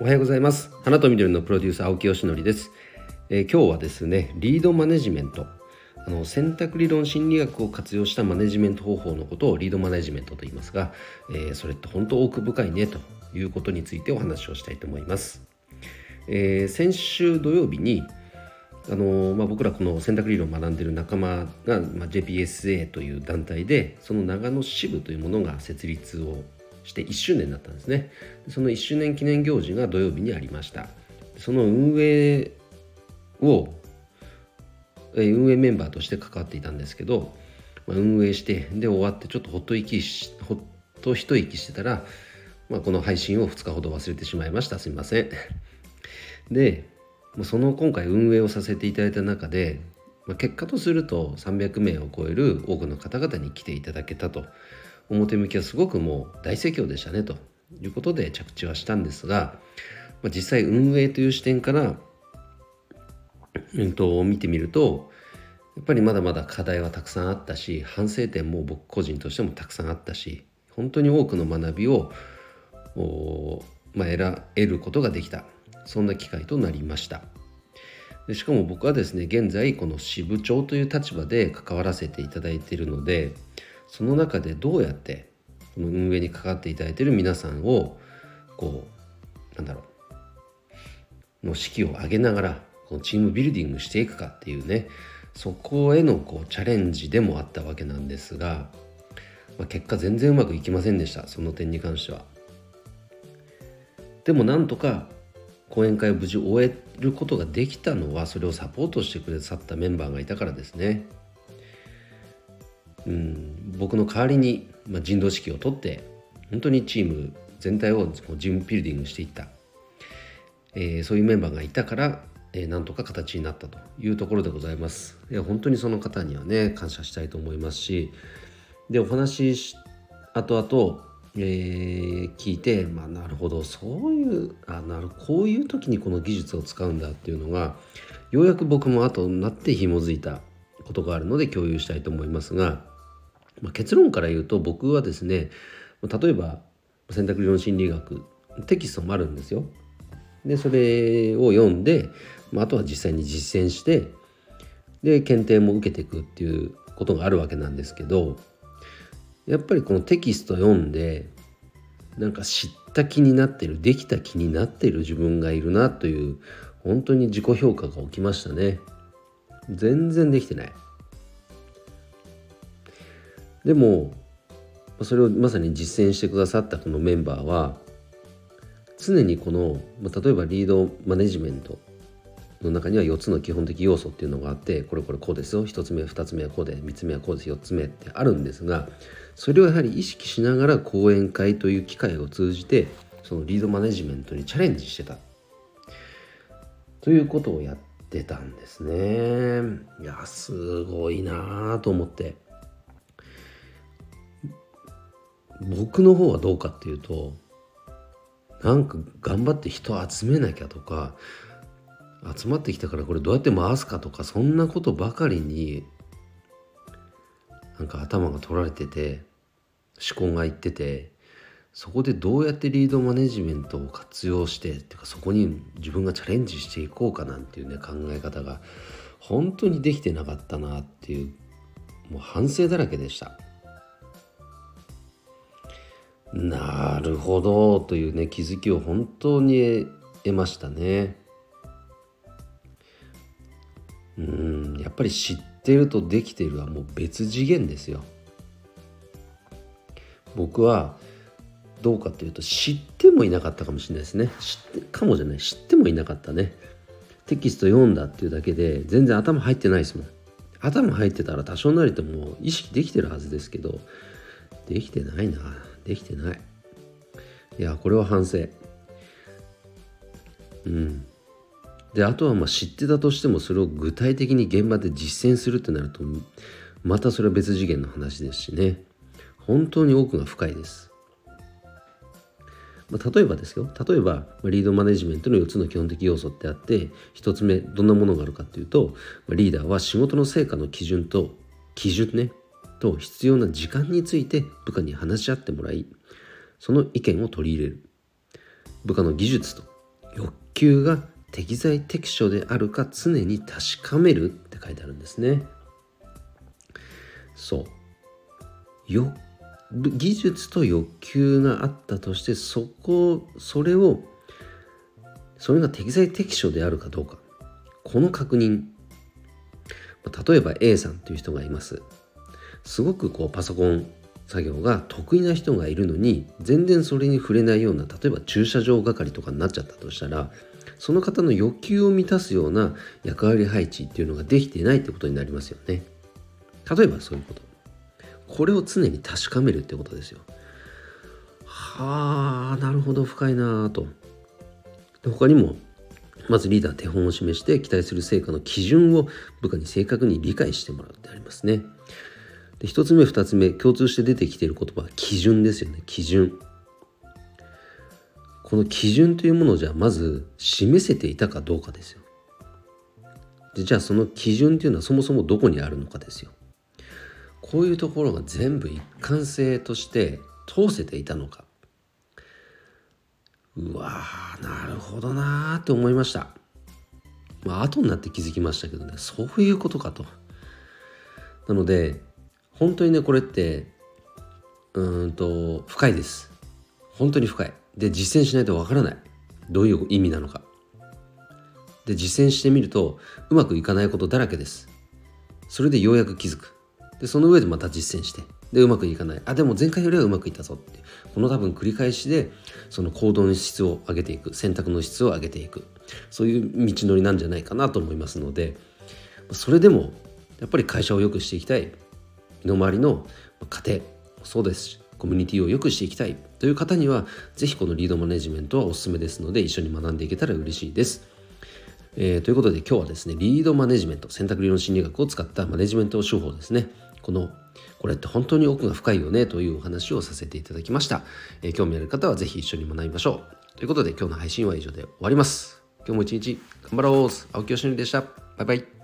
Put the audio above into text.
おはようございます。花と緑のプロデュース青木よしのりです、えー、今日はですねリードマネジメント。あの選択理論心理学を活用したマネジメント方法のことをリードマネジメントと言いますが、えー、それって本当奥深いねということについてお話をしたいと思います、えー、先週土曜日にあのまあ、僕らこの選択理論を学んでる仲間が、まあ、JPSA という団体でその長野支部というものが設立をして1周年になったんですね。その1周年記念行事が土曜日にありました。その運営を運営メンバーとして関わっていたんですけど運営してで終わってちょっとほっと息しほっと一息してたら、まあ、この配信を2日ほど忘れてしまいました。すみません。でその今回運営をさせていただいた中で、結果とすると300名を超える多くの方々に来ていただけたと。表向きはすごくもう大盛況でしたねと。いうことで着地はしたんですが、まあ、実際運営という視点から、うんと、見てみるとやっぱりまだまだ課題はたくさんあったし反省点も僕個人としてもたくさんあったし本当に多くの学びをまあ、得ることができた。そんな機会となりました。でしかも僕はですね現在この支部長という立場で関わらせていただいているのでその中でどうやってこの運営に関わっていただいている皆さんをこうなんだろうの士気を上げながらこのチームビルディングしていくかっていうねそこへのこうチャレンジでもあったわけなんですが、まあ、結果全然うまくいきませんでしたその点に関しては。でもなんとか講演会を無事終えることができたのはそれをサポートしてくださったメンバーがいたからですね。うん、僕の代わりに、まあ、人道指揮を取って本当にチーム全体をジムビルディングしていった、えー、そういうメンバーがいたから、えー、なんとか形になったというところでございます。いや本当にその方にはね感謝したいと思いますしでお話し後々、えー、聞いて、まあ、なるほどそういうあなるこういう時にこの技術を使うんだっていうのがようやく僕も後になって紐づいたことがあるので共有したいと思いますがまあ、結論から言うと僕はですね例えば選択理論心理学テキストもあるんですよ。でそれを読んで、まあ、あとは実際に実践してで検定も受けていくっていうことがあるわけなんですけどやっぱりこのテキスト読んでなんか知った気になってるできた気になってる自分がいるなという本当に自己評価が起きましたね全然できてないでもそれをまさに実践してくださったこのメンバーは常にこの例えばリードマネジメントの中には4つの基本的要素っていうのがあってこれこれこうですよ1つ目2つ目はこうで3つ目はこうです4つ目ってあるんですがそれをやはり意識しながら講演会という機会を通じてそのリードマネジメントにチャレンジしてたということをやってたんですねいやすごいなと思って。僕の方はどうかっていうとなんか頑張って人集めなきゃとか集まってきたからこれどうやって回すかとかそんなことばかりになんか頭が取られてて思考がいっててそこでどうやってリードマネジメントを活用してっていうかそこに自分がチャレンジしていこうかなんていうね考え方が本当にできてなかったなっていうもう反省だらけでした。なるほどというね気づきを本当に得ましたね。うんやっぱり知ってるとできてるはもう別次元ですよ。僕はどうかというと知ってもいなかったかもしれないですね。知ってかもじゃない知ってもいなかったね。テキスト読んだっていうだけで全然頭入ってないですもん。頭入ってたら多少なりとも意識できてるはずですけどできてないな。できてない。いやこれは反省。うん。であとはまあ知ってたとしてもそれを具体的に現場で実践するってなるとまたそれは別次元の話ですしね。本当に多くが深いです、まあ、例えばですよ。例えばリードマネジメントの4つの基本的要素ってあって1つ目どんなものがあるかっていうとリーダーは仕事の成果の基準と基準ね。と必要な時間について部下に話し合ってもらいその意見を取り入れる。部下の技術と欲求が適材適所であるか常に確かめるって書いてあるんですね。そう。よ技術と欲求があったとしてそこそれをそれが適材適所であるかどうか。この確認。例えば A さんという人がいます。すごくこうパソコン作業が得意な人がいるのに全然それに触れないような例えば駐車場係とかになっちゃったとしたらその方の欲求を満たすような役割配置っていうのができていないってことになりますよね。例えばそういうこと。これを常に確かめるってことですよ。はあなるほど深いなと。他にもまずリーダー手本を示して期待する成果の基準を部下に正確に理解してもらうってありますね。で1つ目2つ目共通して出てきている言葉は基準ですよね。基準。この基準というものをじゃあまず示せていたかどうかですよ。でじゃあその基準というのはそもそもどこにあるのかですよ。こういうところが全部一貫性として通せていたのか。うわーなるほどなーって思いました。まあ後になって気づきましたけどね。そういうことかと。なので本当にねこれってうんと深いです。本当に深い。で実践しないとわからない。どういう意味なのか。で実践してみるとうまくいかないことだらけです。それでようやく気づく。でその上でまた実践して。でうまくいかない。あでも前回よりはうまくいったぞって。この多分繰り返しでその行動の質を上げていく。選択の質を上げていく。そういう道のりなんじゃないかなと思いますのでそれでもやっぱり会社を良くしていきたい。身の回りの家庭そうですしコミュニティを良くしていきたい。という方には是非このリードマネジメントはおすすめですので一緒に学んでいけたら嬉しいです。えー、ということで今日はですねリードマネジメント選択理論心理学を使ったマネジメント手法ですね。このこれって本当に奥が深いよねというお話をさせていただきました、えー、興味ある方は是非一緒に学びましょう。ということで今日の配信は以上で終わります。今日も一日頑張ろう。青木よしのりでした。バイバイ。